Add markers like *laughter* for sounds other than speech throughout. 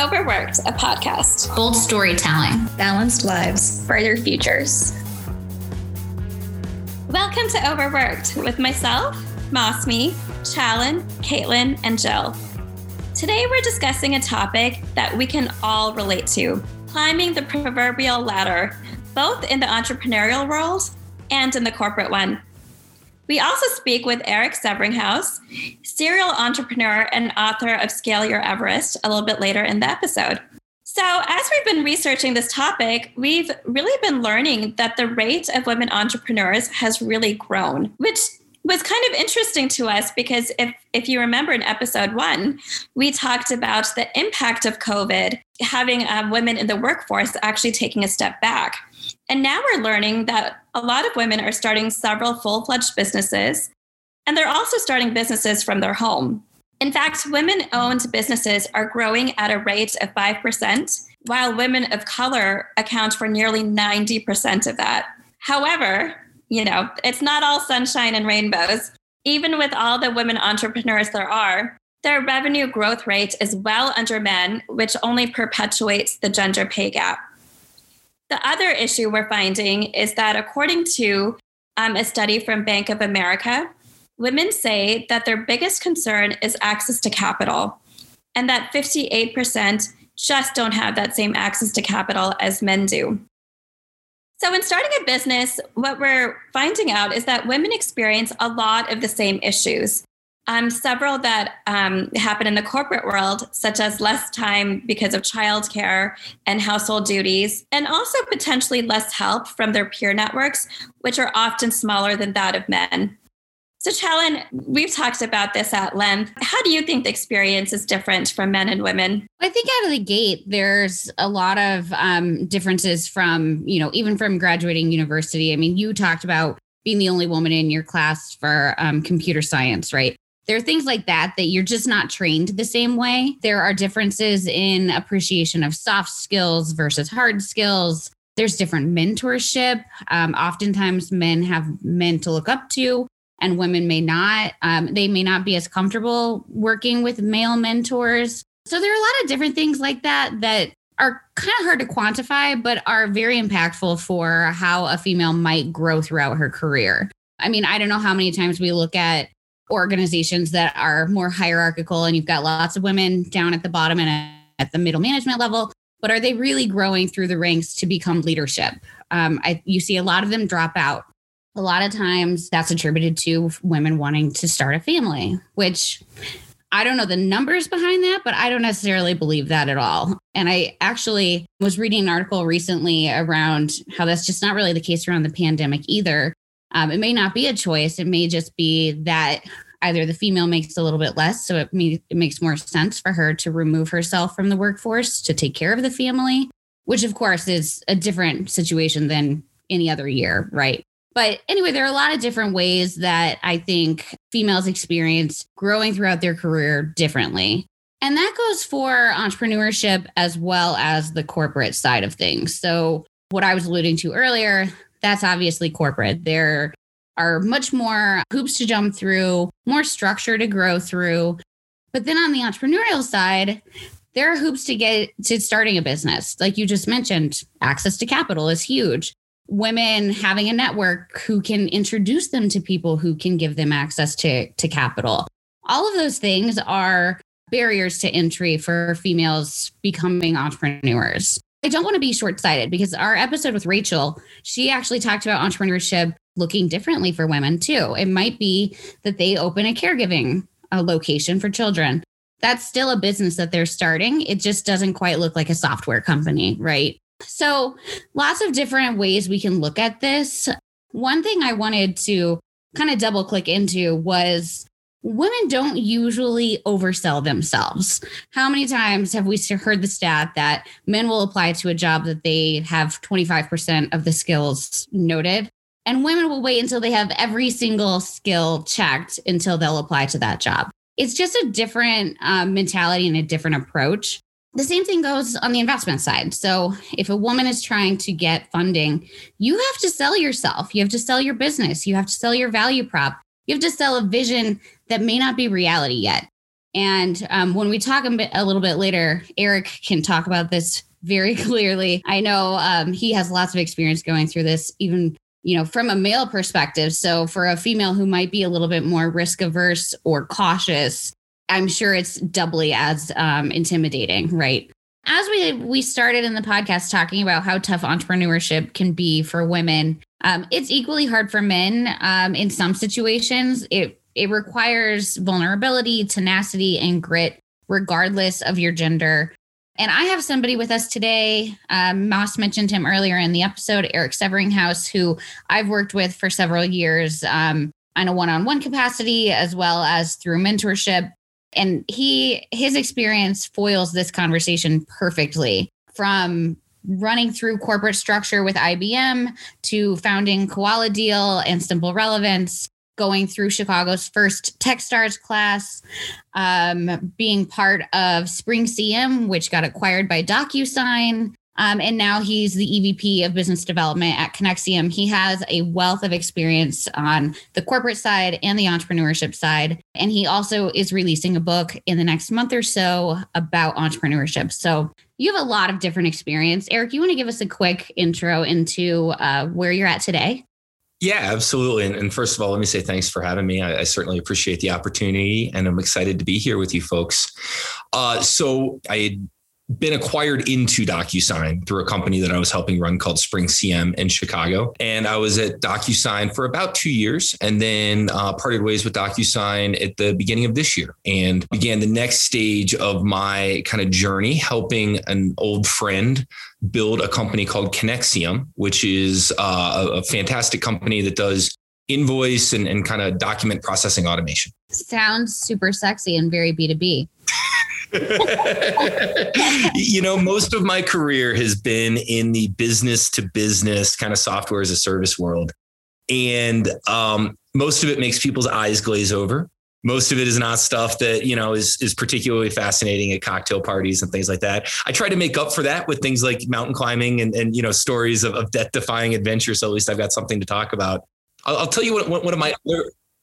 Overworked, a podcast. Bold storytelling. Balanced lives. Brighter futures. Welcome to Overworked with myself, Mosmi, Challen, Caitlin, and Jill. Today we're discussing a topic that we can all relate to climbing the proverbial ladder, both in the entrepreneurial world and in the corporate one. We also speak with Eric Severinghaus, serial entrepreneur and author of Scale Your Everest, a little bit later in the episode. So, as we've been researching this topic, we've really been learning that the rate of women entrepreneurs has really grown, which was kind of interesting to us because if if you remember in episode one, we talked about the impact of COVID having um, women in the workforce actually taking a step back. And now we're learning that a lot of women are starting several full fledged businesses, and they're also starting businesses from their home. In fact, women owned businesses are growing at a rate of 5%, while women of color account for nearly 90% of that. However, you know, it's not all sunshine and rainbows. Even with all the women entrepreneurs there are, their revenue growth rate is well under men, which only perpetuates the gender pay gap. The other issue we're finding is that according to um, a study from Bank of America, women say that their biggest concern is access to capital, and that 58% just don't have that same access to capital as men do. So, in starting a business, what we're finding out is that women experience a lot of the same issues um, several that um, happen in the corporate world, such as less time because of childcare and household duties, and also potentially less help from their peer networks, which are often smaller than that of men. So, Challen, we've talked about this at length. How do you think the experience is different from men and women? I think out of the gate, there's a lot of um, differences from, you know, even from graduating university. I mean, you talked about being the only woman in your class for um, computer science, right? There are things like that that you're just not trained the same way. There are differences in appreciation of soft skills versus hard skills. There's different mentorship. Um, oftentimes, men have men to look up to, and women may not. Um, they may not be as comfortable working with male mentors. So, there are a lot of different things like that that are kind of hard to quantify, but are very impactful for how a female might grow throughout her career. I mean, I don't know how many times we look at organizations that are more hierarchical and you've got lots of women down at the bottom and at the middle management level but are they really growing through the ranks to become leadership um, I, you see a lot of them drop out a lot of times that's attributed to women wanting to start a family which I don't know the numbers behind that, but I don't necessarily believe that at all. And I actually was reading an article recently around how that's just not really the case around the pandemic either. Um, it may not be a choice. It may just be that either the female makes a little bit less, so it, may, it makes more sense for her to remove herself from the workforce to take care of the family, which of course is a different situation than any other year, right? But anyway, there are a lot of different ways that I think females experience growing throughout their career differently. And that goes for entrepreneurship as well as the corporate side of things. So, what I was alluding to earlier, that's obviously corporate. There are much more hoops to jump through, more structure to grow through. But then on the entrepreneurial side, there are hoops to get to starting a business. Like you just mentioned, access to capital is huge. Women having a network who can introduce them to people who can give them access to, to capital. All of those things are barriers to entry for females becoming entrepreneurs. I don't want to be short sighted because our episode with Rachel, she actually talked about entrepreneurship looking differently for women too. It might be that they open a caregiving a location for children. That's still a business that they're starting. It just doesn't quite look like a software company, right? So, lots of different ways we can look at this. One thing I wanted to kind of double click into was women don't usually oversell themselves. How many times have we heard the stat that men will apply to a job that they have 25% of the skills noted? And women will wait until they have every single skill checked until they'll apply to that job. It's just a different um, mentality and a different approach. The same thing goes on the investment side. So, if a woman is trying to get funding, you have to sell yourself. You have to sell your business. You have to sell your value prop. You have to sell a vision that may not be reality yet. And um, when we talk a, bit, a little bit later, Eric can talk about this very *laughs* clearly. I know um, he has lots of experience going through this, even you know from a male perspective. So for a female who might be a little bit more risk averse or cautious, I'm sure it's doubly as um, intimidating, right? As we we started in the podcast talking about how tough entrepreneurship can be for women, um, it's equally hard for men. Um, in some situations, it it requires vulnerability, tenacity, and grit, regardless of your gender. And I have somebody with us today. Um, Moss mentioned him earlier in the episode, Eric Severinghaus, who I've worked with for several years um, on a one-on-one capacity as well as through mentorship. And he his experience foils this conversation perfectly from running through corporate structure with IBM to founding Koala Deal and Simple Relevance going through Chicago's first Techstars class, um, being part of Spring CM, which got acquired by DocuSign. Um, and now he's the EVP of business development at Conexiom. He has a wealth of experience on the corporate side and the entrepreneurship side. And he also is releasing a book in the next month or so about entrepreneurship. So you have a lot of different experience. Eric, you want to give us a quick intro into uh, where you're at today? Yeah, absolutely. And, and, first of all, let me say thanks for having me. I, I, certainly appreciate the opportunity and I'm excited to be here with you folks. Uh, so I been acquired into DocuSign through a company that I was helping run called Spring CM in Chicago. And I was at DocuSign for about two years and then uh, parted ways with DocuSign at the beginning of this year and began the next stage of my kind of journey helping an old friend build a company called Conexiom, which is uh, a, a fantastic company that does invoice and, and kind of document processing automation. Sounds super sexy and very B2B. *laughs* *laughs* you know, most of my career has been in the business to business kind of software as a service world. And um, most of it makes people's eyes glaze over. Most of it is not stuff that, you know, is, is particularly fascinating at cocktail parties and things like that. I try to make up for that with things like mountain climbing and, and you know, stories of, of death defying adventure. So at least I've got something to talk about. I'll, I'll tell you what, one of my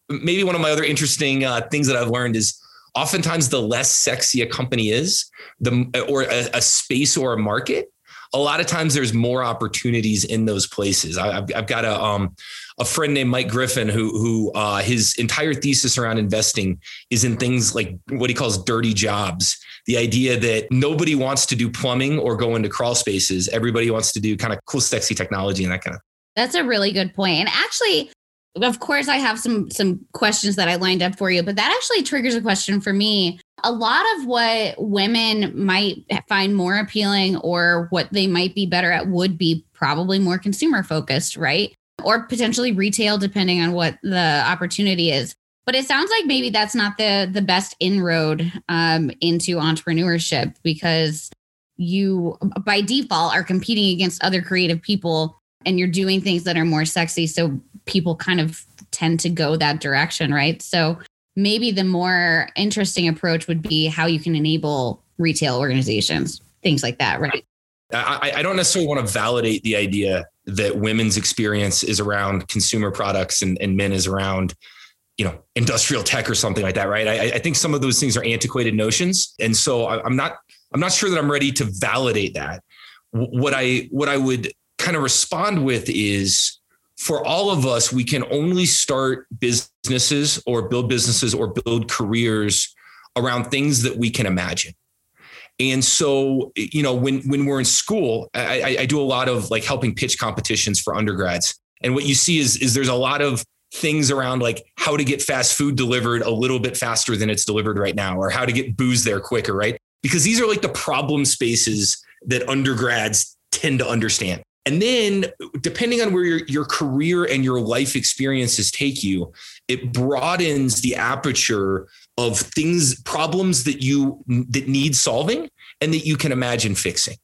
maybe one of my other interesting uh, things that I've learned is oftentimes the less sexy a company is, the or a, a space or a market, a lot of times there's more opportunities in those places. I, have I've got a um, a friend named Mike Griffin who who uh, his entire thesis around investing is in things like what he calls dirty jobs. The idea that nobody wants to do plumbing or go into crawl spaces. Everybody wants to do kind of cool, sexy technology and that kind of. That's a really good point. And actually, of course i have some some questions that i lined up for you but that actually triggers a question for me. A lot of what women might find more appealing or what they might be better at would be probably more consumer focused right? Or potentially retail depending on what the opportunity is. But it sounds like maybe that's not the the best inroad um, into entrepreneurship because you by default are competing against other creative people and you're doing things that are more sexy so people kind of tend to go that direction, right? So maybe the more interesting approach would be how you can enable retail organizations, things like that, right? I, I don't necessarily want to validate the idea that women's experience is around consumer products and, and men is around you know industrial tech or something like that right I, I, think some of those things are antiquated notions and so I, i'm not i'm not sure that i'm ready to validate that what i what i would kind of respond with is for all of us, we can only start businesses or build businesses or build careers around things that we can imagine. And so, you know, when when we're in school, I, I do a lot of like helping pitch competitions for undergrads. And what you see is is there's a lot of things around like how to get fast food delivered a little bit faster than it's delivered right now, or how to get booze there quicker, right? Because these are like the problem spaces that undergrads tend to understand. And then, depending on where your, your career and your life experiences take you, it broadens the aperture of things, problems that you that need solving and that you can imagine fixing.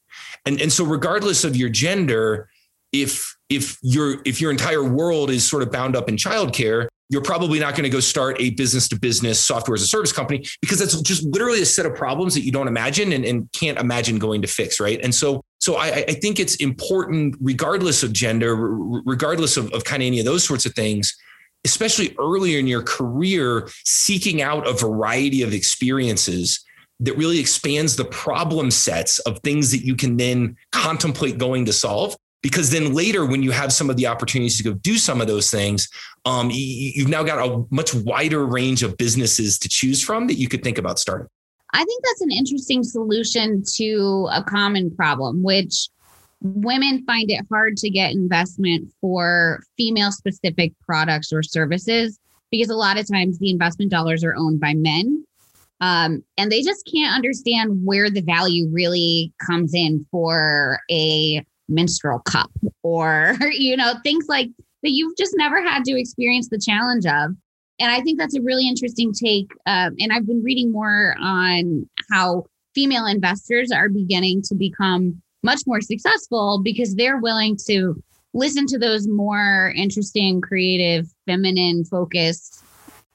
And, and so, regardless of your gender, if if your if your entire world is sort of bound up in childcare, you're probably not going to go start a business to business software as a service company because that's just literally a set of problems that you don't imagine and, and can't imagine going to fix, right? And so so I, I think it's important, regardless of gender, regardless of, of kind of any of those sorts of things, especially earlier in your career, seeking out a variety of experiences that really expands the problem sets of things that you can then contemplate going to solve. Because then later, when you have some of the opportunities to go do some of those things, um, you've now got a much wider range of businesses to choose from that you could think about starting. I think that's an interesting solution to a common problem, which women find it hard to get investment for female specific products or services because a lot of times the investment dollars are owned by men. Um, and they just can't understand where the value really comes in for a menstrual cup *laughs* or, you know, things like that you've just never had to experience the challenge of. And I think that's a really interesting take. Um, and I've been reading more on how female investors are beginning to become much more successful because they're willing to listen to those more interesting, creative, feminine focused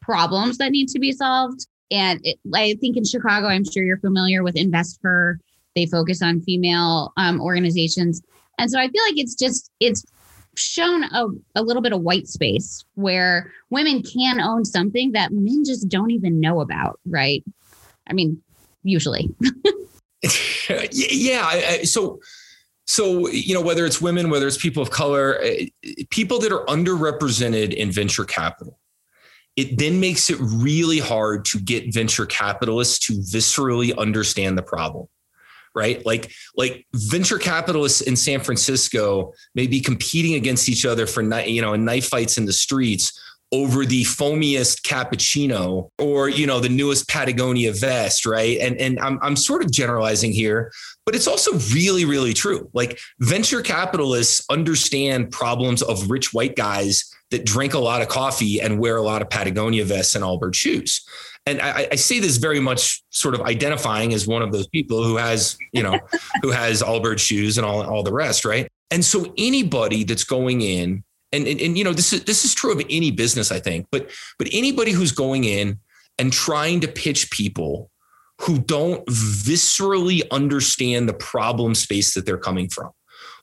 problems that need to be solved. And it, I think in Chicago, I'm sure you're familiar with InvestHer. They focus on female um, organizations. And so I feel like it's just, it's shown a, a little bit of white space where women can own something that men just don't even know about, right? I mean, usually. *laughs* *laughs* yeah. I, I, so, so you know, whether it's women, whether it's people of color, eh, people that are underrepresented in venture capital, it then makes it really hard to get venture capitalists to viscerally understand the problem right? Like like venture capitalists in san francisco may be competing against each other for night, you know in knife fights in the streets over the foamiest cappuccino or you know the newest Patagonia vest right? And and I'm I'm sort of generalizing here but it's also really really true. Like venture capitalists understand problems of rich white guys that drink a lot of coffee and wear a lot of Patagonia vests and Allbirds shoes and I, I, say this very much sort of identifying as one of those people who has, you know, *laughs* who has Allbirds shoes and all, all the rest, right? And so anybody that's going in and, and, and you know this is this is true of any business i think but but anybody who's going in and trying to pitch people who don't viscerally understand the problem space that they're coming from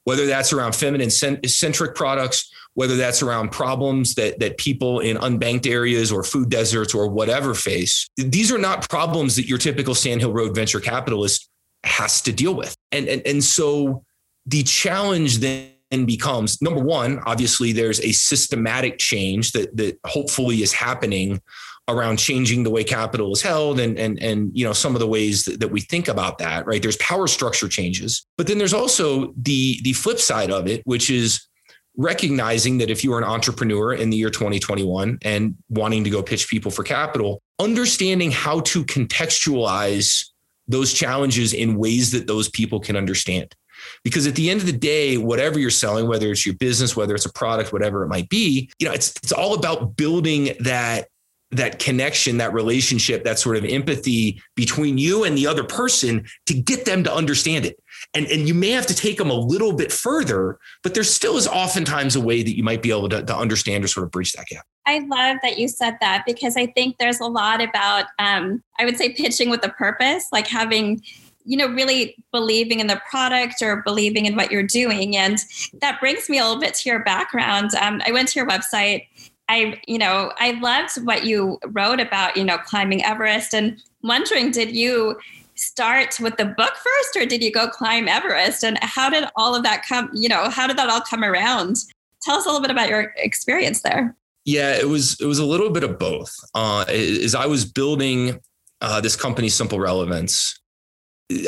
whether that's around feminine centric products whether that's around problems that that people in unbanked areas or food deserts or whatever face these are not problems that your typical sand hill road venture capitalist has to deal with and and, and so the challenge then becomes number one, obviously there's a systematic change that that hopefully is happening around changing the way capital is held and and and you know some of the ways that, that we think about that, right? There's power structure changes, but then there's also the the flip side of it, which is recognizing that if you are an entrepreneur in the year 2021 and wanting to go pitch people for capital, understanding how to contextualize those challenges in ways that those people can understand. Because at the end of the day, whatever you're selling, whether it's your business, whether it's a product, whatever it might be, you know, it's it's all about building that that connection, that relationship, that sort of empathy between you and the other person to get them to understand it. And, and you may have to take them a little bit further, but there still is oftentimes a way that you might be able to, to understand or sort of bridge that gap. I love that you said that because I think there's a lot about, um, I would say, pitching with a purpose, like having you know really believing in the product or believing in what you're doing. And that brings me a little bit to your background. Um, i went to your website. I you know i loved what you wrote about you know climbing everest and wondering did you start with the book first or did you go climb everest and how did all of that come you know how did that all come around tell us a little bit about your experience there yeah it was it was a little bit of both uh, as i was building uh, this company simple relevance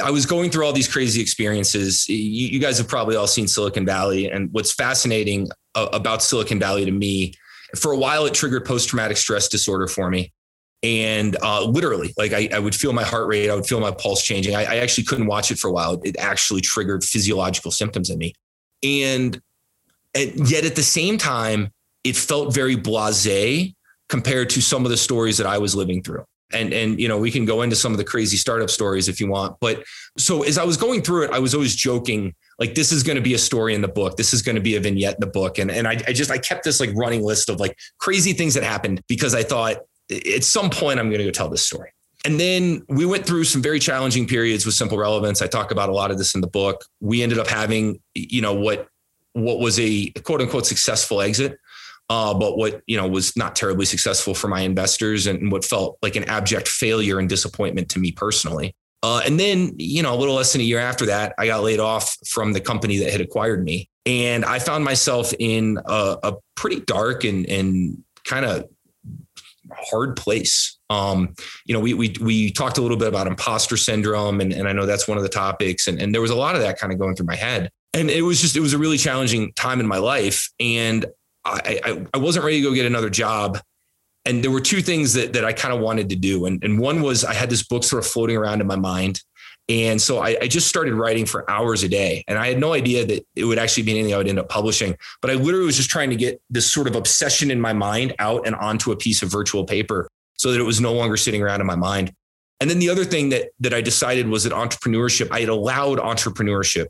I was going through all these crazy experiences. You, you, guys have probably all seen Silicon Valley. And what's fascinating about Silicon Valley to me, for a while, it triggered post traumatic stress disorder for me. And uh, literally, like I, I, would feel my heart rate, I would feel my pulse changing. I, I actually couldn't watch it for a while. It actually triggered physiological symptoms in me. And, and yet at the same time, it felt very blase compared to some of the stories that I was living through and and you know we can go into some of the crazy startup stories if you want but so as i was going through it i was always joking like this is going to be a story in the book this is going to be a vignette in the book and and I, I just i kept this like running list of like crazy things that happened because i thought at some point i'm going to go tell this story and then we went through some very challenging periods with simple relevance i talk about a lot of this in the book we ended up having you know what what was a quote unquote successful exit uh, but what you know was not terribly successful for my investors and what felt like an abject failure and disappointment to me personally. Uh, and then, you know, a little less than a year after that, I got laid off from the company that had acquired me. And I found myself in a, a pretty dark and, and kind of hard place. Um, you know, we, we, we talked a little bit about imposter syndrome and, and I know that's one of the topics. And, and there was a lot of that kind of going through my head. And it was just, it was a really challenging time in my life. And I, I, I wasn't ready to go get another job and there were two things that that I kind of wanted to do. And, and one was I had this book sort of floating around in my mind. And so I, I, just started writing for hours a day. And I had no idea that it would actually be anything I would end up publishing. But I literally was just trying to get this sort of obsession in my mind out and onto a piece of virtual paper so that it was no longer sitting around in my mind. And then the other thing that that I decided was that entrepreneurship, I had allowed entrepreneurship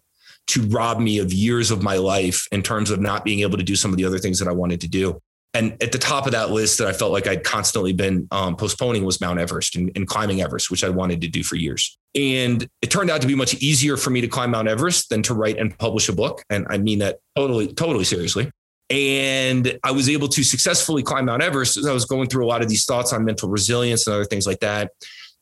to rob me of years of my life in terms of not being able to do some of the other things that I wanted to do. And at the top of that list that I felt like I'd constantly been um, postponing was Mount Everest and, and, climbing Everest, which I wanted to do for years. And it turned out to be much easier for me to climb Mount Everest than to write and publish a book. And I mean that totally, totally seriously. And I was able to successfully climb Mount Everest. I was going through a lot of these thoughts on mental resilience and other things like that.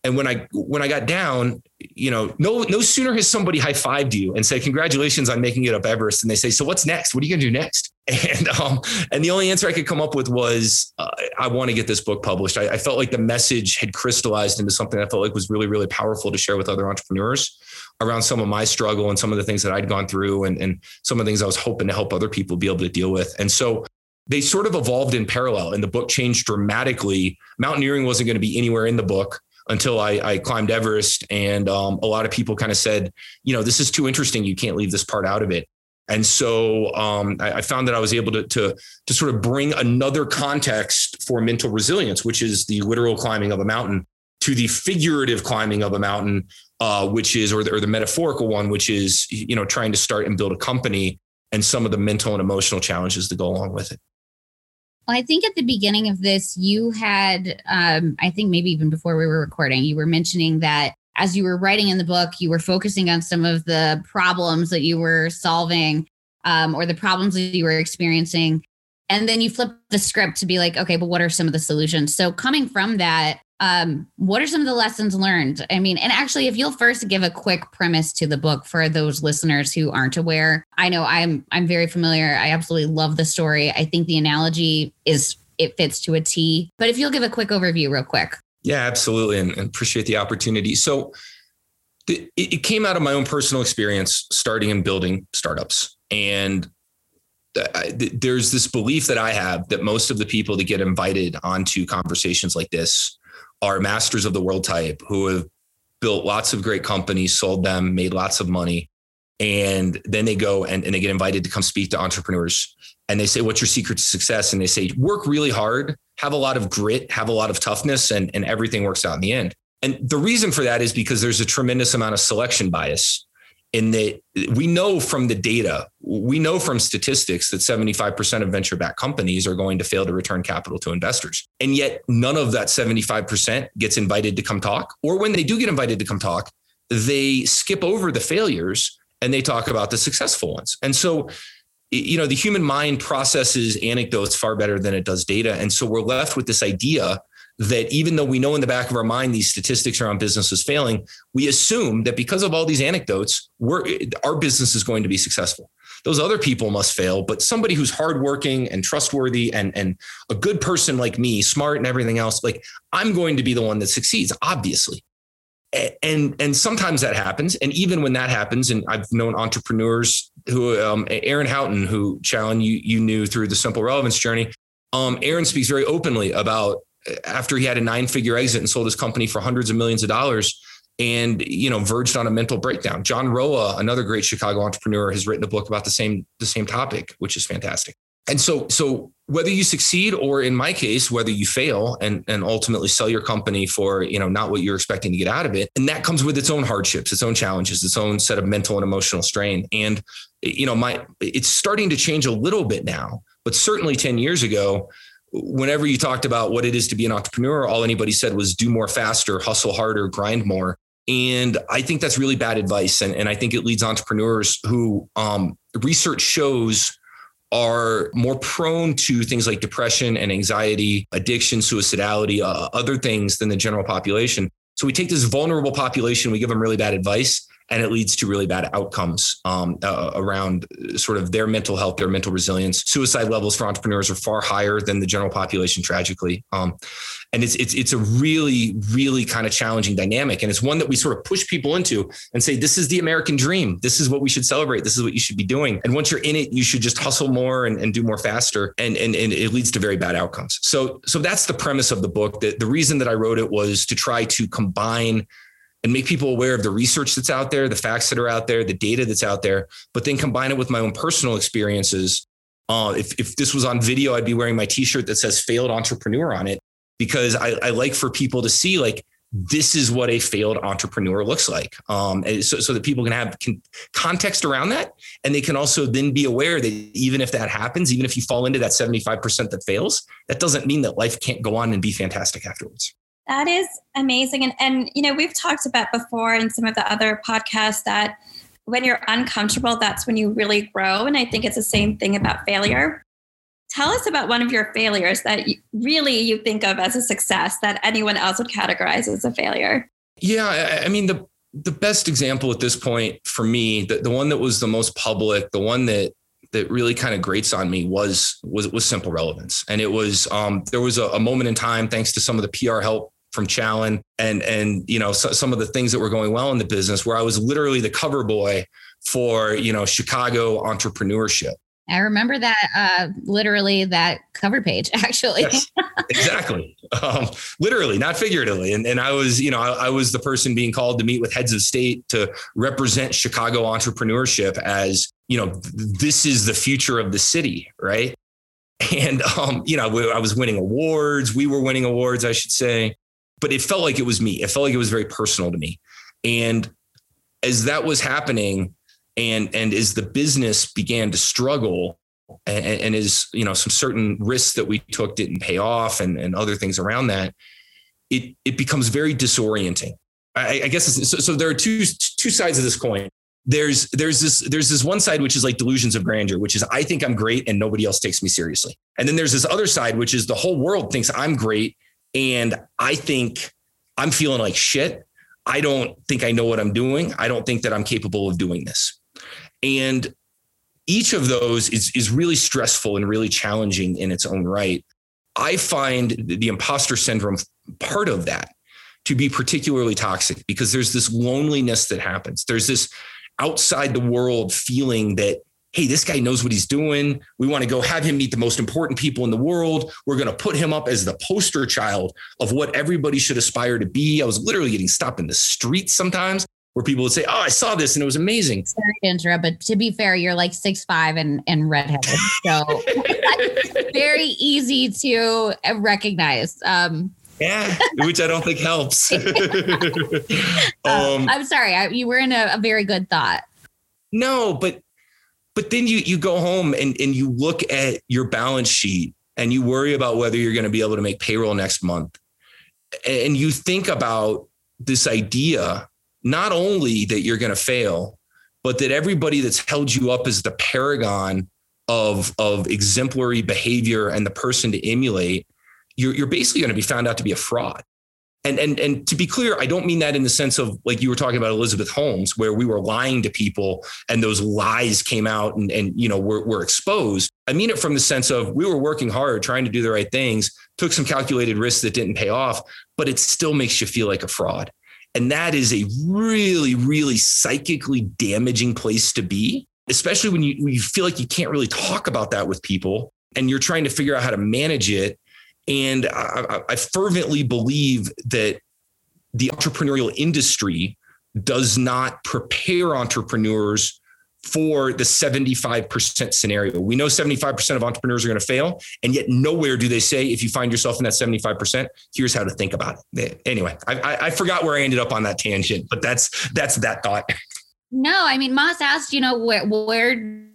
And when I when I got down, you know, no no sooner has somebody high fived you and said congratulations on making it up Everest, and they say, so what's next? What are you going to do next? *laughs* And um, and the only answer I could come up with was, uh, I want to get this book published. I, I, felt like the message had crystallized into something I felt like was really really powerful to share with other entrepreneurs around some of my struggle and some of the things that I'd gone through and and some of the things I was hoping to help other people be able to deal with. And so they sort of evolved in parallel and the book changed dramatically. Mountaineering wasn't going to be anywhere in the book until I, I climbed Everest. And um, a lot of people kind of said, you know, this is too interesting. You can't leave this part out of it. And so um, I, I, found that I was able to, to, to sort of bring another context for mental resilience, which is the literal climbing of a mountain, to the figurative climbing of a mountain, uh, which is, or the, or the metaphorical one, which is, you know, trying to start and build a company and some of the mental and emotional challenges that go along with it. Well, I think at the beginning of this, you had, um, I think maybe even before we were recording, you were mentioning that as you were writing in the book, you were focusing on some of the problems that you were solving um, or the problems that you were experiencing. And then you flip the script to be like, okay, but what are some of the solutions? So, coming from that, um, what are some of the lessons learned? I mean, and actually, if you'll first give a quick premise to the book for those listeners who aren't aware, I know I'm I'm very familiar. I absolutely love the story. I think the analogy is it fits to a T. But if you'll give a quick overview, real quick. Yeah, absolutely, and, and appreciate the opportunity. So, it, it came out of my own personal experience starting and building startups, and there's this belief that I have that most of the people that get invited onto conversations like this are masters of the world type who have built lots of great companies, sold them, made lots of money. And then they go and, and they get invited to come speak to entrepreneurs. And they say, What's your secret to success? And they say, Work really hard, have a lot of grit, have a lot of toughness, and, and everything works out in the end. And the reason for that is because there's a tremendous amount of selection bias in that we know from the data, we know from statistics that 75% of venture backed companies are going to fail to return capital to investors. And yet none of that 75% gets invited to come talk. Or when they do get invited to come talk, they skip over the failures and they talk about the successful ones. And so, you know, the human mind processes anecdotes far better than it does data. And so we're left with this idea that even though we know in the back of our mind these statistics around businesses failing, we assume that because of all these anecdotes, our business is going to be successful. Those other people must fail, but somebody who's hardworking and trustworthy and, and a good person like me, smart and everything else, like I'm going to be the one that succeeds, obviously. And and sometimes that happens, and even when that happens, and I've known entrepreneurs who, um, Aaron Houghton, who Challen you you knew through the Simple Relevance journey, um, Aaron speaks very openly about after he had a nine figure exit and sold his company for hundreds of millions of dollars and you know verged on a mental breakdown. John roa another great chicago entrepreneur has written a book about the same the same topic which is fantastic. And so so whether you succeed or in my case whether you fail and and ultimately sell your company for you know not what you're expecting to get out of it and that comes with its own hardships its own challenges its own set of mental and emotional strain. And you know my it's starting to change a little bit now but certainly 10 years ago whenever you talked about what it is to be an entrepreneur, all anybody said was do more faster, hustle harder, grind more. And I think that's really bad advice. And, and I think it leads entrepreneurs who um, research shows are more prone to things like depression and anxiety, addiction, suicidality, uh, other things than the general population. So we take this vulnerable population, we give them really bad advice, and it leads to really bad outcomes um, uh, around sort of their mental health, their mental resilience. Suicide levels for entrepreneurs are far higher than the general population, tragically. Um, and it's it's it's a really really kind of challenging dynamic, and it's one that we sort of push people into and say, this is the American dream. This is what we should celebrate. This is what you should be doing. And once you're in it, you should just hustle more and, and do more faster, and, and and it leads to very bad outcomes. So so that's the premise of the book. That the reason that I wrote it was to try to combine and make people aware of the research that's out there, the facts that are out there, the data that's out there, but then combine it with my own personal experiences. Uh, if, if this was on video, I'd be wearing my t-shirt that says failed entrepreneur on it because I, I like for people to see like, this is what a failed entrepreneur looks like. Um, so, so that people can have con- context around that. And they can also then be aware that even if that happens, even if you fall into that 75% that fails, that doesn't mean that life can't go on and be fantastic afterwards. That is amazing. And, and, you know, we've talked about before in some of the other podcasts that when you're uncomfortable, that's when you really grow. And I think it's the same thing about failure. Tell us about one of your failures that really you think of as a success that anyone else would categorize as a failure. Yeah. I, I mean, the, the best example at this point for me, the, the one that was the most public, the one that that really kind of grates on me was was was simple relevance and it was um, there was a, a, moment in time thanks to some of the pr help from Challen and and you know so, some of the things that were going well in the business where I was literally the cover boy for you know Chicago entrepreneurship. I remember that uh, literally that cover page *laughs* actually. Yes, exactly. Um, literally, not figuratively. And, and I was, you know, I, I, was the person being called to meet with heads of state to represent Chicago entrepreneurship as, you know, this is the future of the city, right? And, um, you know, I was winning awards. We were winning awards, I should say but it felt like it was me. It felt like it was very personal to me. And as that was happening, and and as the business began to struggle, and, and as you know, some certain risks that we took didn't pay off, and and other things around that, it it becomes very disorienting. I, I guess so, so. There are two two sides of this coin there's there's this there's this one side which is like delusions of grandeur which is i think i'm great and nobody else takes me seriously and then there's this other side which is the whole world thinks i'm great and I think I'm feeling like shit. I don't think I know what I'm doing. I don't think that I'm capable of doing this. And each of those is, is really stressful and really challenging in its own right. I find the imposter syndrome part of that to be particularly toxic because there's this loneliness that happens. There's this outside the world feeling that hey, this guy knows what he's doing. We want to go have him meet the most important people in the world. We're going to put him up as the poster child of what everybody should aspire to be. I was literally getting stopped in the streets sometimes where people would say, "Oh, I saw this and it was amazing." Sorry to interrupt, but to be fair, you're like six five and and redheaded, so *laughs* very easy to recognize. Um, yeah, which I don't think helps. *laughs* *laughs* um, I'm sorry, I, you were in a, a very good thought. No, but but then you you go home and, and you look at your balance sheet and you worry about whether you're going to be able to make payroll next month. And you think about this idea not only that you're going to fail, but that everybody that's held you up as the paragon of, of exemplary behavior and the person to emulate, you're, you're basically going to be found out to be a fraud and and and to be clear, I don't mean that in the sense of like you were talking about Elizabeth Holmes, where we were lying to people and those lies came out and and you know were, were exposed. I mean it from the sense of we were working hard, trying to do the right things, took some calculated risks that didn't pay off, but it still makes you feel like a fraud. And that is a really, really psychically damaging place to be, especially when you, when you feel like you can't really talk about that with people and you're trying to figure out how to manage it and I, I fervently believe that the entrepreneurial industry does not prepare entrepreneurs for the 75% scenario. We know 75% of entrepreneurs are going to fail. And yet, nowhere do they say, if you find yourself in that 75%, here's how to think about it. Eh, anyway, I, I forgot where I ended up on that tangent, but that's that's that thought. No, I mean, Moss asked, you know, where, where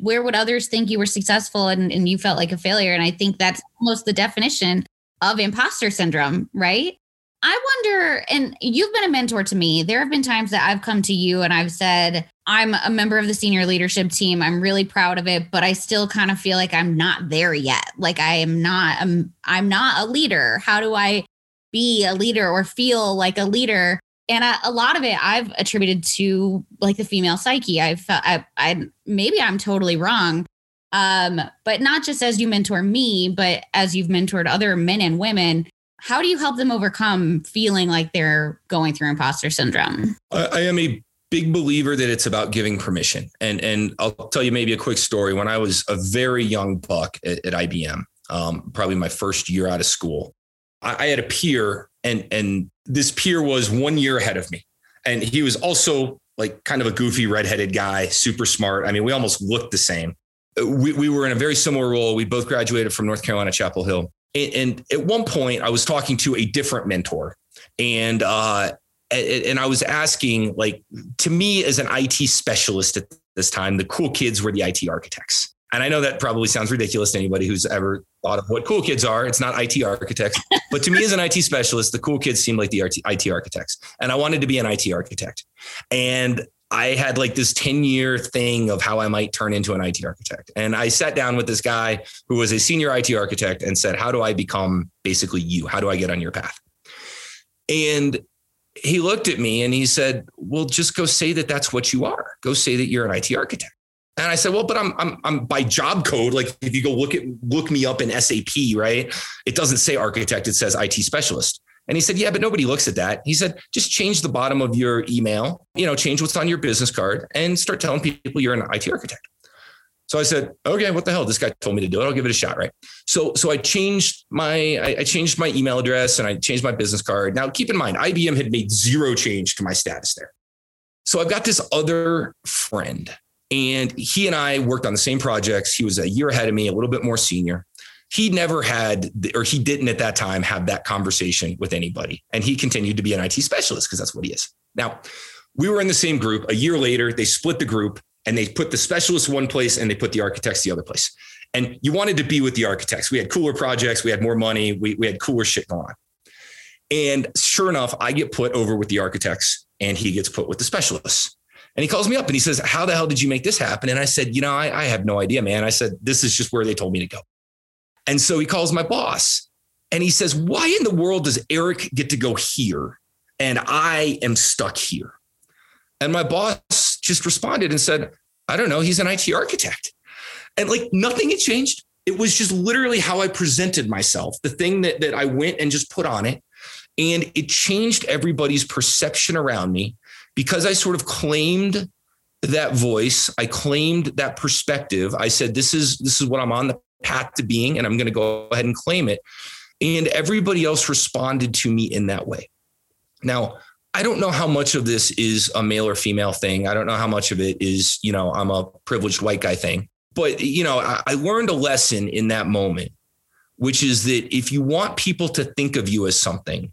where would others think you were successful and, and you felt like a failure? And I think that's almost the definition of imposter syndrome, right? I wonder, and you've been a mentor to me. There have been times that I've come to you and I've said, I'm a member of the senior leadership team. I'm really proud of it, but I still kind of feel like I'm not there yet. Like I am not, I'm, I'm not a leader. How do I be a leader or feel like a leader? And I, a lot of it I've attributed to like the female psyche. I felt, I, I, maybe I'm totally wrong. Um, but not just as you mentor me, but as you've mentored other men and women how do you help them overcome feeling like they're going through imposter syndrome? I, I am a big believer that it's about giving permission. And and I'll tell you maybe a quick story. When I was a very young buck at, at IBM, um, probably my first year out of school, I, I had a peer, and and this peer was one year ahead of me, and he was also like kind of a goofy redheaded guy, super smart. I mean, we almost looked the same. We, we were in a very similar role. We both graduated from North Carolina Chapel Hill. And, at one point, I was talking to a different mentor, and uh, and I was asking, like, to me as an IT specialist at this time, the cool kids were the IT architects. And I know that probably sounds ridiculous to anybody who's ever thought of what cool kids are. It's not IT architects. but to me, as an IT specialist, the cool kids seemed like the IT architects. And I wanted to be an IT architect. And I had like this 10 year thing of how I might turn into an IT architect. And I sat down with this guy who was a senior IT architect and said, How do I become basically you? How do I get on your path? And he looked at me and he said, Well, just go say that that's what you are. Go say that you're an IT architect. And I said, well, but I'm, I'm, I'm by job code. Like if you go look at, look me up in SAP, right? It doesn't say architect. It says IT specialist. And he said, Yeah, but nobody looks at that. He said, just change the bottom of your email, you know, change what's on your business card and start telling people you're an IT architect. So I said, okay, what the hell? This guy told me to do it. I'll give it a shot, right? So, so I changed my, I changed my email address and I changed my business card. Now, keep in mind, IBM had made zero change to my status there. So I've got this other friend, and he and I worked on the same projects. He was a year ahead of me, a little bit more senior he never had or he didn't at that time have that conversation with anybody and he continued to be an IT specialist because that's what he is. Now, we were in the same group. A year later, they split the group and they put the specialists one place and they put the architects the other place. And you wanted to be with the architects. We had cooler projects, we had more money, we, we had cooler shit going on. And sure enough, I get put over with the architects and he gets put with the specialists. And he calls me up and he says, How the hell did you make this happen? And I said, You know, I, I have no idea, man. I said, This is just where they told me to go. And so he calls my boss and he says, Why in the world does Eric get to go here and I am stuck here? And my boss just responded and said, I don't know. He's an IT architect. And like nothing had changed. It was just literally how I presented myself, the thing that, that I went and just put on it. And it changed everybody's perception around me because I sort of claimed that voice. I claimed that perspective. I said, this is, this is what I'm on the path to being, and I'm going to go ahead and claim it. And everybody else responded to me in that way. Now, I don't know how much of this is a male or female thing. I don't know how much of it is, you know, I'm a privileged white guy thing. But, you know, I, I learned a lesson in that moment, which is that if you want people to think of you as something,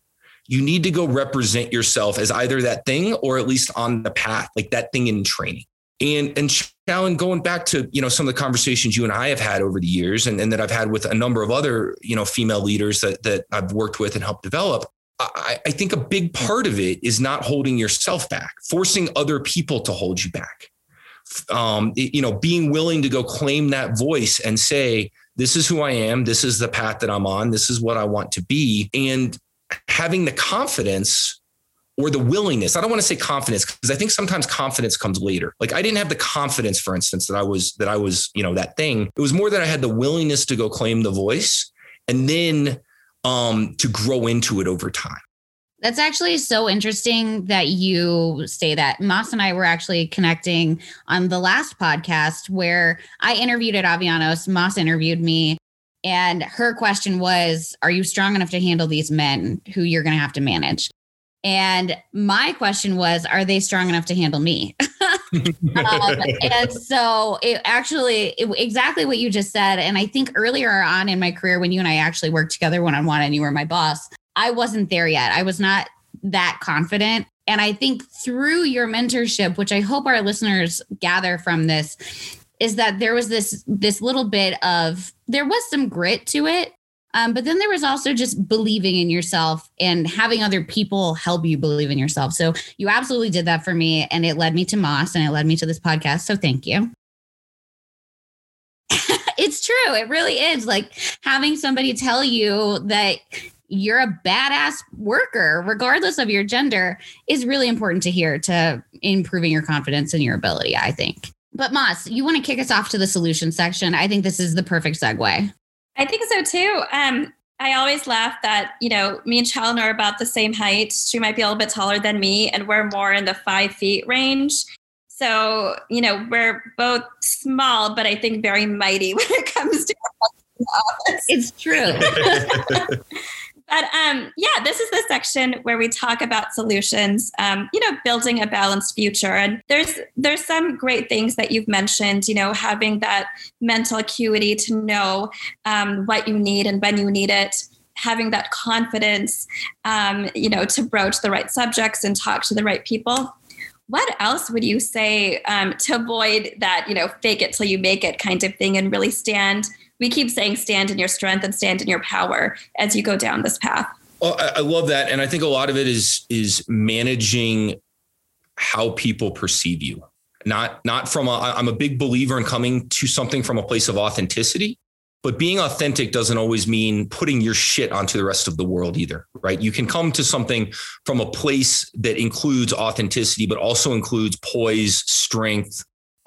you need to go represent yourself as either that thing or at least on the path, like that thing in training. And and Challen, going back to you know some of the conversations you and I have had over the years, and, and that I've had with a number of other you know female leaders that that I've worked with and helped develop. I, I think a big part of it is not holding yourself back, forcing other people to hold you back. Um, you know, being willing to go claim that voice and say, "This is who I am. This is the path that I'm on. This is what I want to be," and having the confidence or the willingness. I don't want to say confidence because I think sometimes confidence comes later. Like I didn't have the confidence, for instance, that I was that I was, you know, that thing. It was more that I had the willingness to go claim the voice and then um to grow into it over time. That's actually so interesting that you say that. Moss and I were actually connecting on the last podcast where I interviewed at Avionos. Moss interviewed me. And her question was, Are you strong enough to handle these men who you're going to have to manage? And my question was, are they strong enough to handle me? *laughs* um, and so it actually, it, exactly what you just said. And I think earlier on in my career, when you and I actually worked together one on one and you were my boss, I wasn't there yet. I was not that confident. And I think through your mentorship, which I hope our listeners gather from this, is that there was this this little bit of there was some grit to it Um, but then there was also just believing in yourself and having other people help you believe in yourself. So you absolutely did that for me. And it led me to Moss and it led me to this podcast. So thank you. *laughs* it's true. It really is like having somebody tell you that you're a badass worker, regardless of your gender, is really important to hear to improving your confidence and your ability, I think. But Moss, you want to kick us off to the solution section? I think this is the perfect segue. I think so too. Um, I always laugh that, you know, me and Challen are about the same height. She might be a little bit taller than me, and we're more in the five feet range. So, you know, we're both small, but I think very mighty *laughs* when it comes to office. It's true. *laughs* *laughs* But um, yeah, this is the section where we talk about solutions. Um, you know, building a balanced future, and there's there's some great things that you've mentioned. You know, having that mental acuity to know um, what you need and when you need it. Having that confidence, um, you know, to broach the right subjects and talk to the right people what else would you say um, to avoid that you know fake it till you make it kind of thing and really stand we keep saying stand in your strength and stand in your power as you go down this path. Oh, well, I love that, and I think a lot of it is is managing how people perceive you. Not not from a. I'm a big believer in coming to something from a place of authenticity, but being authentic doesn't always mean putting your shit onto the rest of the world either, right? You can come to something from a place that includes authenticity, but also includes poise, strength,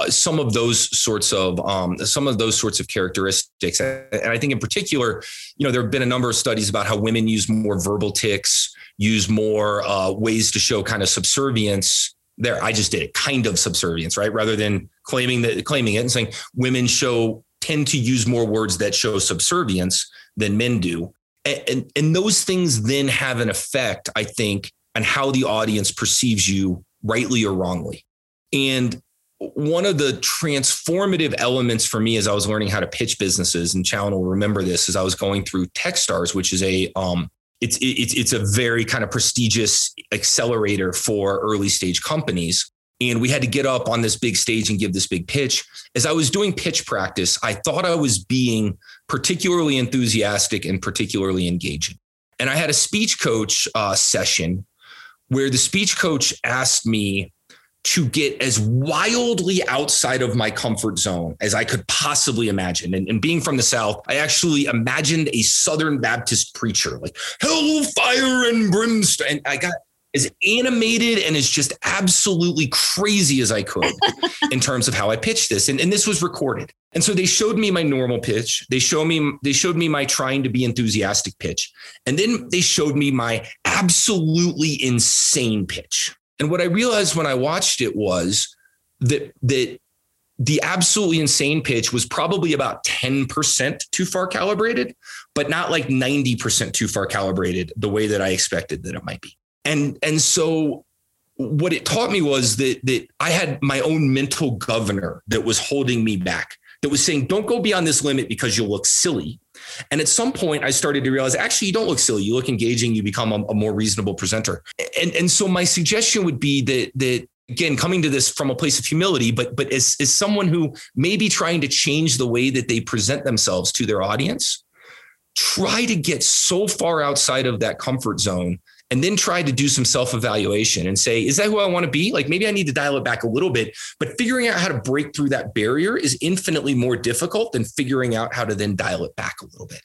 some of those sorts of um, some of those sorts of characteristics. And i think in particular you know there have been a number of studies about how women use more verbal tics use more uh, ways to show kind of subservience. There i just did it kind of subservience right? Rather than claiming that claiming it and saying women show tend to use more words that show subservience than men do. And, and, and those things then have an effect i think on how the audience perceives you rightly or wrongly. And one of the transformative elements for me as I was learning how to pitch businesses, and Challen will remember this, as I was going through TechStars, which is a um, it's it's it's a very kind of prestigious accelerator for early stage companies. And we had to get up on this big stage and give this big pitch. As I was doing pitch practice, I thought I was being particularly enthusiastic and particularly engaging. And I had a speech coach uh, session where the speech coach asked me to get as wildly outside of my comfort zone as I could possibly imagine. And, and, being from the South, I actually imagined a Southern Baptist preacher, like hellfire and brimstone. And I got as animated and as just absolutely crazy as I could *laughs* in terms of how I pitched this. And, and this was recorded. And so they showed me my normal pitch. They showed me, they showed me my trying to be enthusiastic pitch. And then they showed me my absolutely insane pitch and what I realized when I watched it was that that the absolutely insane pitch was probably about 10% too far calibrated, but not like 90% too far calibrated the way that I expected that it might be. And and so what it taught me was that that I had my own mental governor that was holding me back, that was saying, don't go beyond this limit because you'll look silly. And at some point, I started to realize actually, you don't look silly. You look engaging. You become a, a more reasonable presenter. And, and so my suggestion would be that that again coming to this from a place of humility but but as, as someone who may be trying to change the way that they present themselves to their audience try to get so far outside of that comfort zone and then try to do some self evaluation and say, is that who I want to be? Like maybe I need to dial it back a little bit, but figuring out how to break through that barrier is infinitely more difficult than figuring out how to then dial it back a little bit.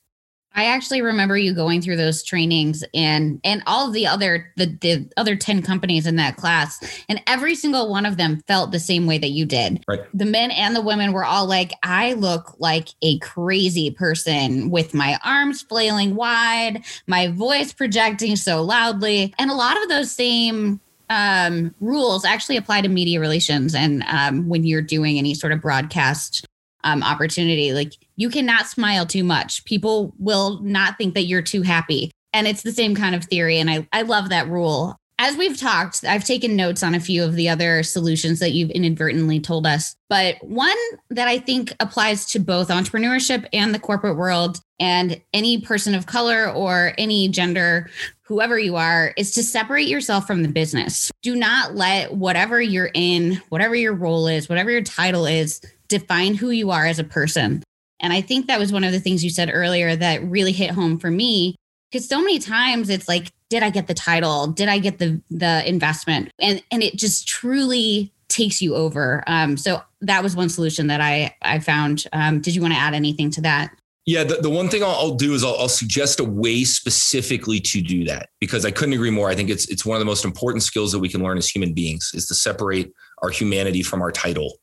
I actually remember you going through those trainings and and all the other the, the other 10 companies in that class and every single one of them felt the same way that you did. Right. The men and the women were all like I look like a crazy person with my arms flailing wide, my voice projecting so loudly and a lot of those same um, rules actually apply to media relations and um, when you're doing any sort of broadcast um, opportunity like you cannot smile too much. People will not think that you're too happy. And it's the same kind of theory. And I, I love that rule. As we've talked, I've taken notes on a few of the other solutions that you've inadvertently told us. But one that I think applies to both entrepreneurship and the corporate world and any person of color or any gender, whoever you are, is to separate yourself from the business. Do not let whatever you're in, whatever your role is, whatever your title is, define who you are as a person And I think that was one of the things you said earlier that really hit home for me because so many times it's like did I get the title? Did I get the the investment? And and it just truly takes you over. Um, so that was one solution that I I found. Um, did you want to add anything to that? Yeah, the, the one thing I'll, I'll do is I'll, I'll, suggest a way specifically to do that because I couldn't agree more. I think it's it's one of the most important skills that we can learn as human beings is to separate our humanity from our title.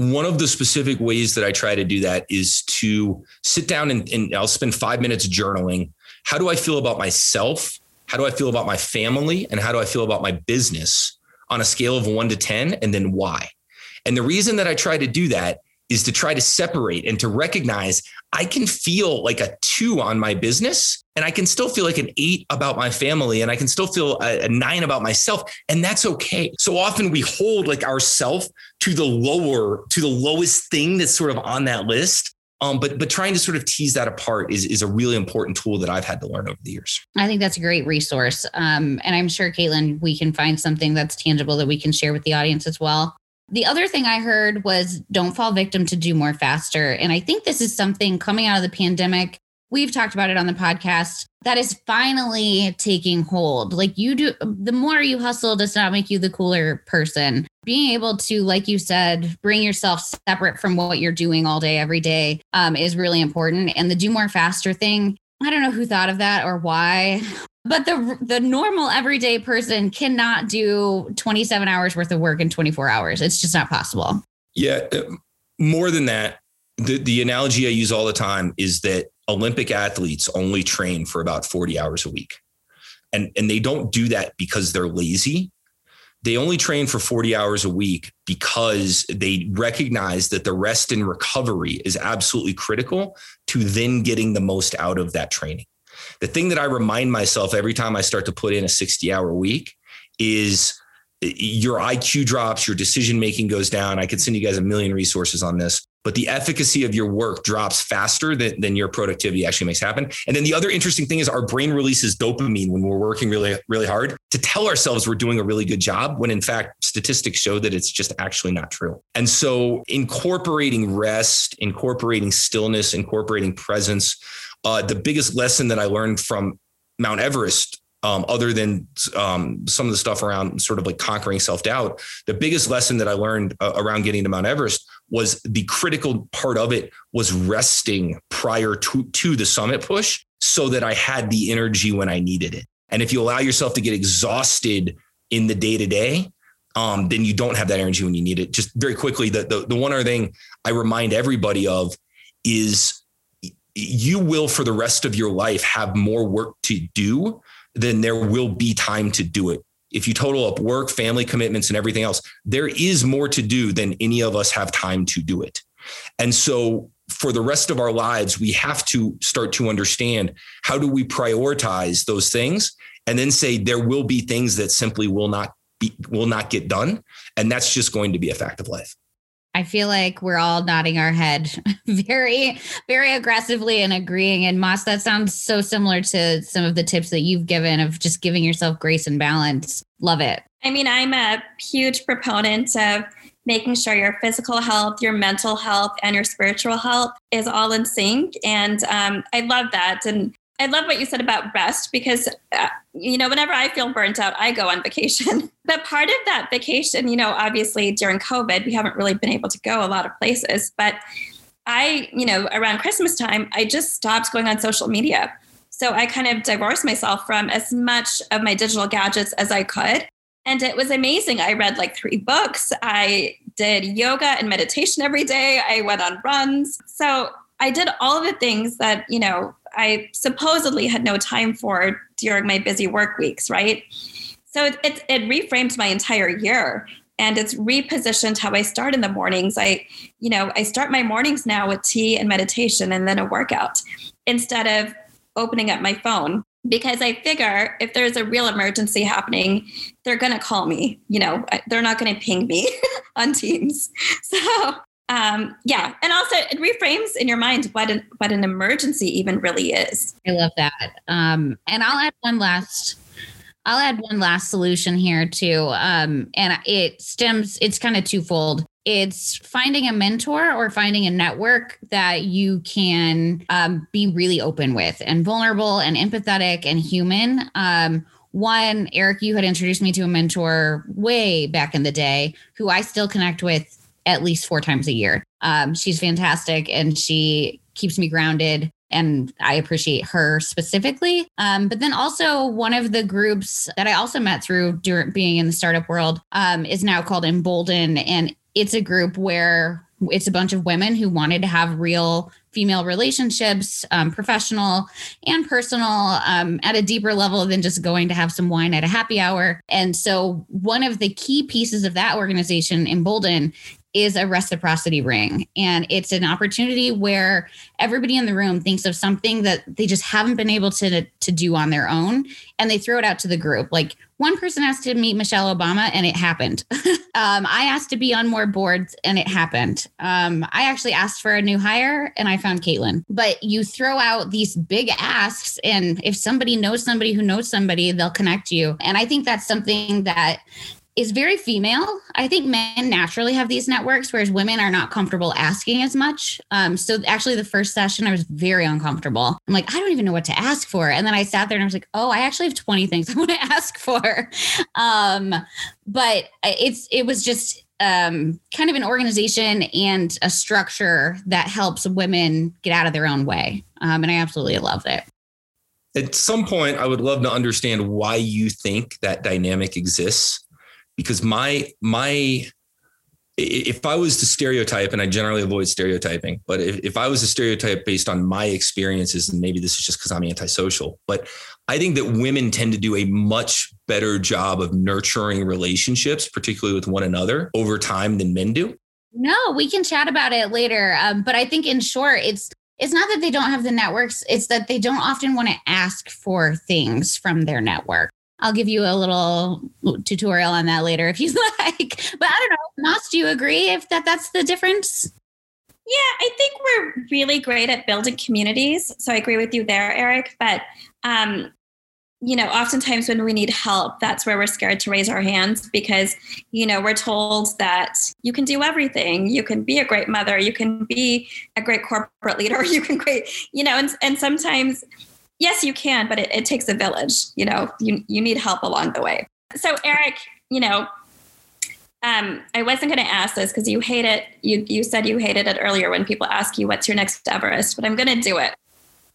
One of the specific ways that I try to do that is to sit down and, and I'll spend five minutes journaling. How do I feel about myself? How do I feel about my family? And how do I feel about my business on a scale of one to 10? And then why? And the reason that I try to do that is to try to separate and to recognize I can feel like a two on my business and I can still feel like an eight about my family and I can still feel a, a nine about myself. And that's okay. So often we hold like ourself to the lower, to the lowest thing that's sort of on that list. Um, but but trying to sort of tease that apart is is a really important tool that I've had to learn over the years. I think that's a great resource, um, and I'm sure Caitlin, we can find something that's tangible that we can share with the audience as well. The other thing I heard was don't fall victim to do more faster. And I think this is something coming out of the pandemic. We've talked about it on the podcast that is finally taking hold. Like you do, the more you hustle does not make you the cooler person. Being able to, like you said, bring yourself separate from what you're doing all day, every day um, is really important. And the do more faster thing, I don't know who thought of that or why, but the the normal everyday person cannot do 27 hours worth of work in 24 hours. It's just not possible. Yeah, uh, more than that, the the analogy I use all the time is that Olympic athletes only train for about 40 hours a week. And and they don't do that because they're lazy. They only train for 40 hours a week because they recognize that the rest and recovery is absolutely critical to then getting the most out of that training. The thing that I remind myself every time I start to put in a 60 hour week is eh, your IQ drops, your decision making goes down. I could send you guys a million resources on this, but the efficacy of your work drops faster than, than your productivity actually makes happen. And then the other interesting thing is our brain releases dopamine when we're working really, really hard to tell ourselves we're doing a really good job, when in fact, statistics show that it's just actually not true. And so incorporating rest, incorporating stillness, incorporating presence, uh, the biggest lesson that I learned from Mount Everest, um, other than um, some of the stuff around sort of like conquering self doubt, the biggest lesson that I learned uh, around getting to Mount Everest was the critical part of it was resting prior to, to the summit push so that I had the energy when I needed it. And if you allow yourself to get exhausted in the day to day, then you don't have that energy when you need it. Just very quickly, the, the, the one other thing I remind everybody of is you will for the rest of your life have more work to do than there will be time to do it. If you total up work, family commitments, and everything else, there is more to do than any of us have time to do it. And so for the rest of our lives, we have to start to understand how do we prioritize those things and then say there will be things that simply will not be will not get done. And that's just going to be a fact of life. I feel like we're all nodding our head *laughs* very, very aggressively and agreeing. And Moss, that sounds so similar to some of the tips that you've given of just giving yourself grace and balance. Love it. I mean, I'm a huge proponent of making sure your physical health, your mental health, and your spiritual health is all in sync. And um, I love that. And I love what you said about rest because, uh, you know, whenever I feel burnt out, I go on vacation. *laughs* but part of that vacation, you know, obviously during COVID, we haven't really been able to go a lot of places. But I, you know, around Christmas time, I just stopped going on social media. So I kind of divorced myself from as much of my digital gadgets as I could. And it was amazing. I read like three books. I did yoga and meditation every day. I went on runs. So I did all the things that, you know, I supposedly had no time for during my busy work weeks, right? So it, it, it reframed my entire year and it's repositioned how I start in the mornings. I, you know, I start my mornings now with tea and meditation and then a workout instead of opening up my phone because I figure if there's a real emergency happening, they're going to call me. You know, they're not going to ping me *laughs* on Teams. So um, yeah, and also it reframes in your mind what an what an emergency even really is. I love that. Um, and I'll add one last. I'll add one last solution here too, um, and it stems. It's kind of twofold. it's finding a mentor or finding a network that you can um, be really open with and vulnerable and empathetic and human. Um, one, Eric, you had introduced me to a mentor way back in the day who I still connect with at least four times a year. Um, she's fantastic and she keeps me grounded and I appreciate her specifically. Um, but then also one of the groups that I also met through during being in the startup world um, is now called Embolden, and it's a group where it's a bunch of women who wanted to have real female relationships, um, professional and personal, um, at a deeper level than just going to have some wine at a happy hour. And so, one of the key pieces of that organization, Embolden, is a reciprocity ring. And it's an opportunity where everybody in the room thinks of something that they just haven't been able to, to do on their own. And they throw it out to the group. Like one person asked to meet Michelle Obama and it happened. *laughs* um, I asked to be on more boards and it happened. Um, I actually asked for a new hire and I found Caitlin. But you throw out these big asks, and if somebody knows somebody who knows somebody, they'll connect you. And I think that's something that is very female. I think men naturally have these networks, whereas women are not comfortable asking as much. Um, so actually, the first session, I was very uncomfortable. I'm like, I don't even know what to ask for. And then I sat there and I was like, oh, I actually have 20 things I *laughs* want to ask for. Um, but it's it was just um, kind of an organization and a structure that helps women get out of their own way. Um, and I absolutely love it. At some point, I would love to understand why you think that dynamic exists because my my if I was to stereotype, and I generally avoid stereotyping, but if, if I was a stereotype based on my experiences, and maybe this is just because I'm antisocial, but I think that women tend to do a much better job of nurturing relationships, particularly with one another over time than men do. No, we can chat about it later. Um, but I think in short, it's it's not that they don't have the networks, it's that they don't often want to ask for things from their network. I'll give you a little tutorial on that later if you *laughs* like. But I don't know, Moss, do you agree if that that's the difference? Yeah, I think we're really great at building communities. So I agree with you there, Eric. But um, you know, oftentimes when we need help, that's where we're scared to raise our hands because, you know, we're told that you can do everything. You can be a great mother, you can be a great corporate leader, *laughs* you can great, you know, and, and sometimes yes, you can, but it, it takes a village. You know, you you need help along the way. So Eric, you know, um, I wasn't going to ask this because you hate it. You you said you hated it earlier when people ask you what's your next Everest, but I'm going to do it.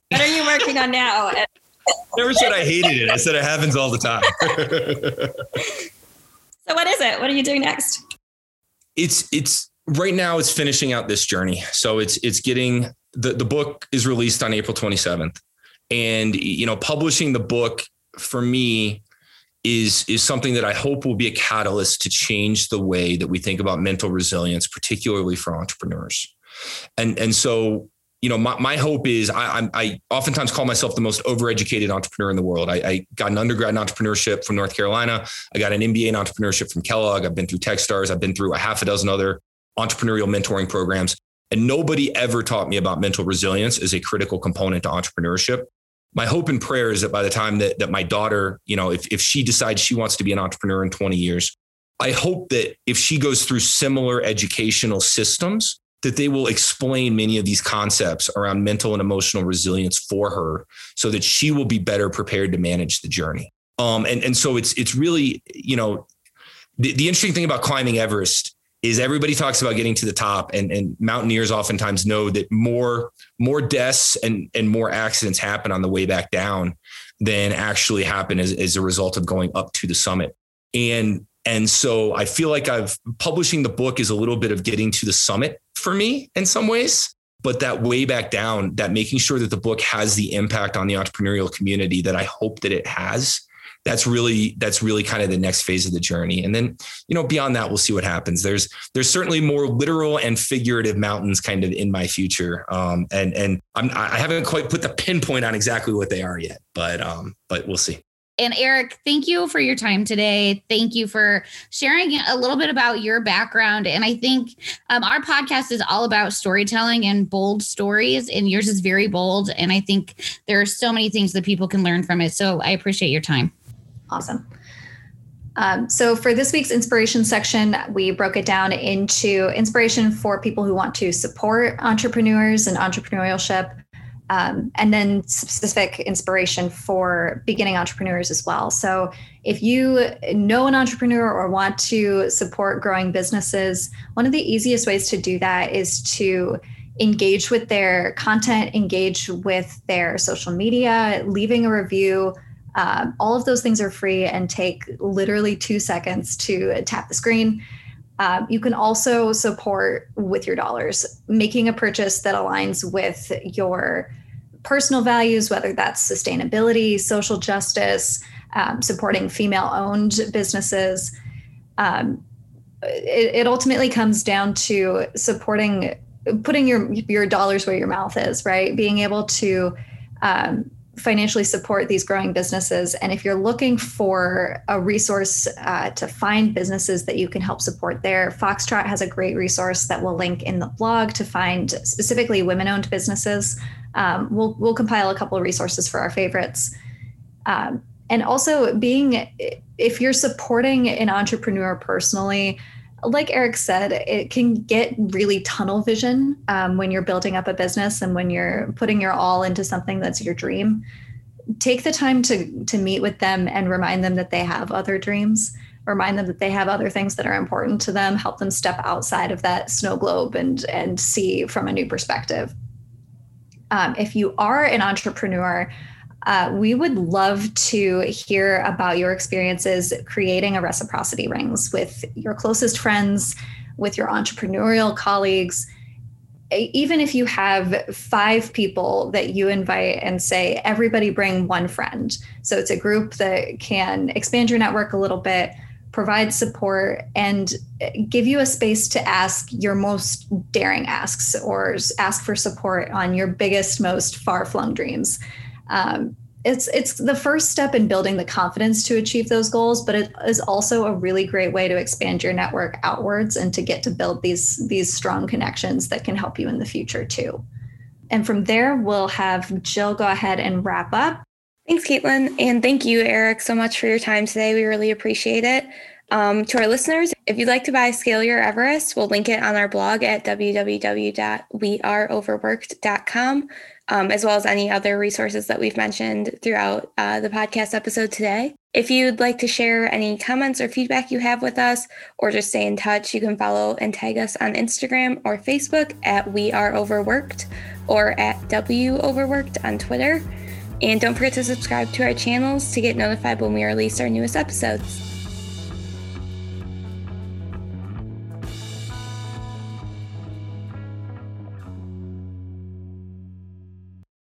What are you working on now? *laughs* Never said I hated it. I said it happens all the time. *laughs* so what is it? What are you doing next? It's it's right now. It's finishing out this journey. So it's it's getting the the book is released on April 27th. And you know, publishing the book for me is is something that I hope will be a catalyst to change the way that we think about mental resilience, particularly for entrepreneurs. And and so you know, my, my hope is I, I oftentimes call myself the most overeducated entrepreneur in the world. I, I, got an undergrad in entrepreneurship from North Carolina. I got an MBA in entrepreneurship from Kellogg. I've been through Techstars. I've been through a half a dozen other entrepreneurial mentoring programs. And nobody ever taught me about mental resilience as a critical component to entrepreneurship my hope and prayer is that by the time that, that my daughter, you know, if, if she decides she wants to be an entrepreneur in 20 years, I hope that if she goes through similar educational systems, that they will explain many of these concepts around mental and emotional resilience for her so that she will be better prepared to manage the journey. Um, and, and so it's, it's really, you know, the, the interesting thing about climbing Everest is everybody talks about getting to the top and, and mountaineers oftentimes know that more more deaths and, and more accidents happen on the way back down than actually happen as, as a result of going up to the summit. And and so i feel like i've publishing the book is a little bit of getting to the summit for me in some ways but that way back down that making sure that the book has the impact on the entrepreneurial community that i hope that it has that's really that's really kind of the next phase of the journey and then you know beyond that we'll see what happens there's there's certainly more literal and figurative mountains kind of in my future um, and and I'm, i haven't quite put the pinpoint on exactly what they are yet but um but we'll see and Eric, thank you for your time today. Thank you for sharing a little bit about your background. And I think um, our podcast is all about storytelling and bold stories, and yours is very bold. And I think there are so many things that people can learn from it. So I appreciate your time. Awesome. Um, so, for this week's inspiration section, we broke it down into inspiration for people who want to support entrepreneurs and entrepreneurship, um, and then specific inspiration for beginning entrepreneurs as well. So, if you know an entrepreneur or want to support growing businesses, one of the easiest ways to do that is to engage with their content, engage with their social media, leaving a review um, all of those things are free and take literally two seconds to tap the screen. Um, you can also support with your dollars, making a purchase that aligns with your personal values, whether that's sustainability, social justice, um, supporting female owned businesses. Um, it, it, ultimately comes down to supporting, putting your, your dollars where your mouth is, right? Being able to um, financially support these growing businesses. And if you're looking for a resource uh, to find businesses that you can help support there, Foxtrot has a great resource that we'll link in the blog to find specifically women owned businesses. Um, we'll, we'll compile a couple of resources for our favorites. Um, and also, being, if you're supporting an entrepreneur personally, like Eric said, it can get really tunnel vision um, when you're building up a business and when you're putting your all into something that's your dream. Take the time to to meet with them and remind them that they have other dreams. Remind them that they have other things that are important to them. Help them step outside of that snow globe and and see from a new perspective. Um, if you are an entrepreneur, uh, we would love to hear about your experiences creating a reciprocity rings with your closest friends, with your entrepreneurial colleagues. Even if you have five people that you invite and say, everybody bring one friend. So it's a group that can expand your network a little bit, provide support, and give you a space to ask your most daring asks or ask for support on your biggest, most far flung dreams um, it's it's the first step in building the confidence to achieve those goals but it is also a really great way to expand your network outwards and to get to build these these strong connections that can help you in the future too. And from there we'll have jill go ahead and wrap up. Thanks caitlin and thank you eric so much for your time today. We really appreciate it. Um, to our listeners, if you'd like to buy Scale Your Everest, we'll link it on our blog at www.weareoverworked.com um, as well as any other resources that we've mentioned throughout uh, the podcast episode today. If you'd like to share any comments or feedback you have with us, or just stay in touch, you can follow and tag us on Instagram or Facebook at We Are Overworked or at W Overworked on Twitter. And don't forget to subscribe to our channels to get notified when we release our newest episodes.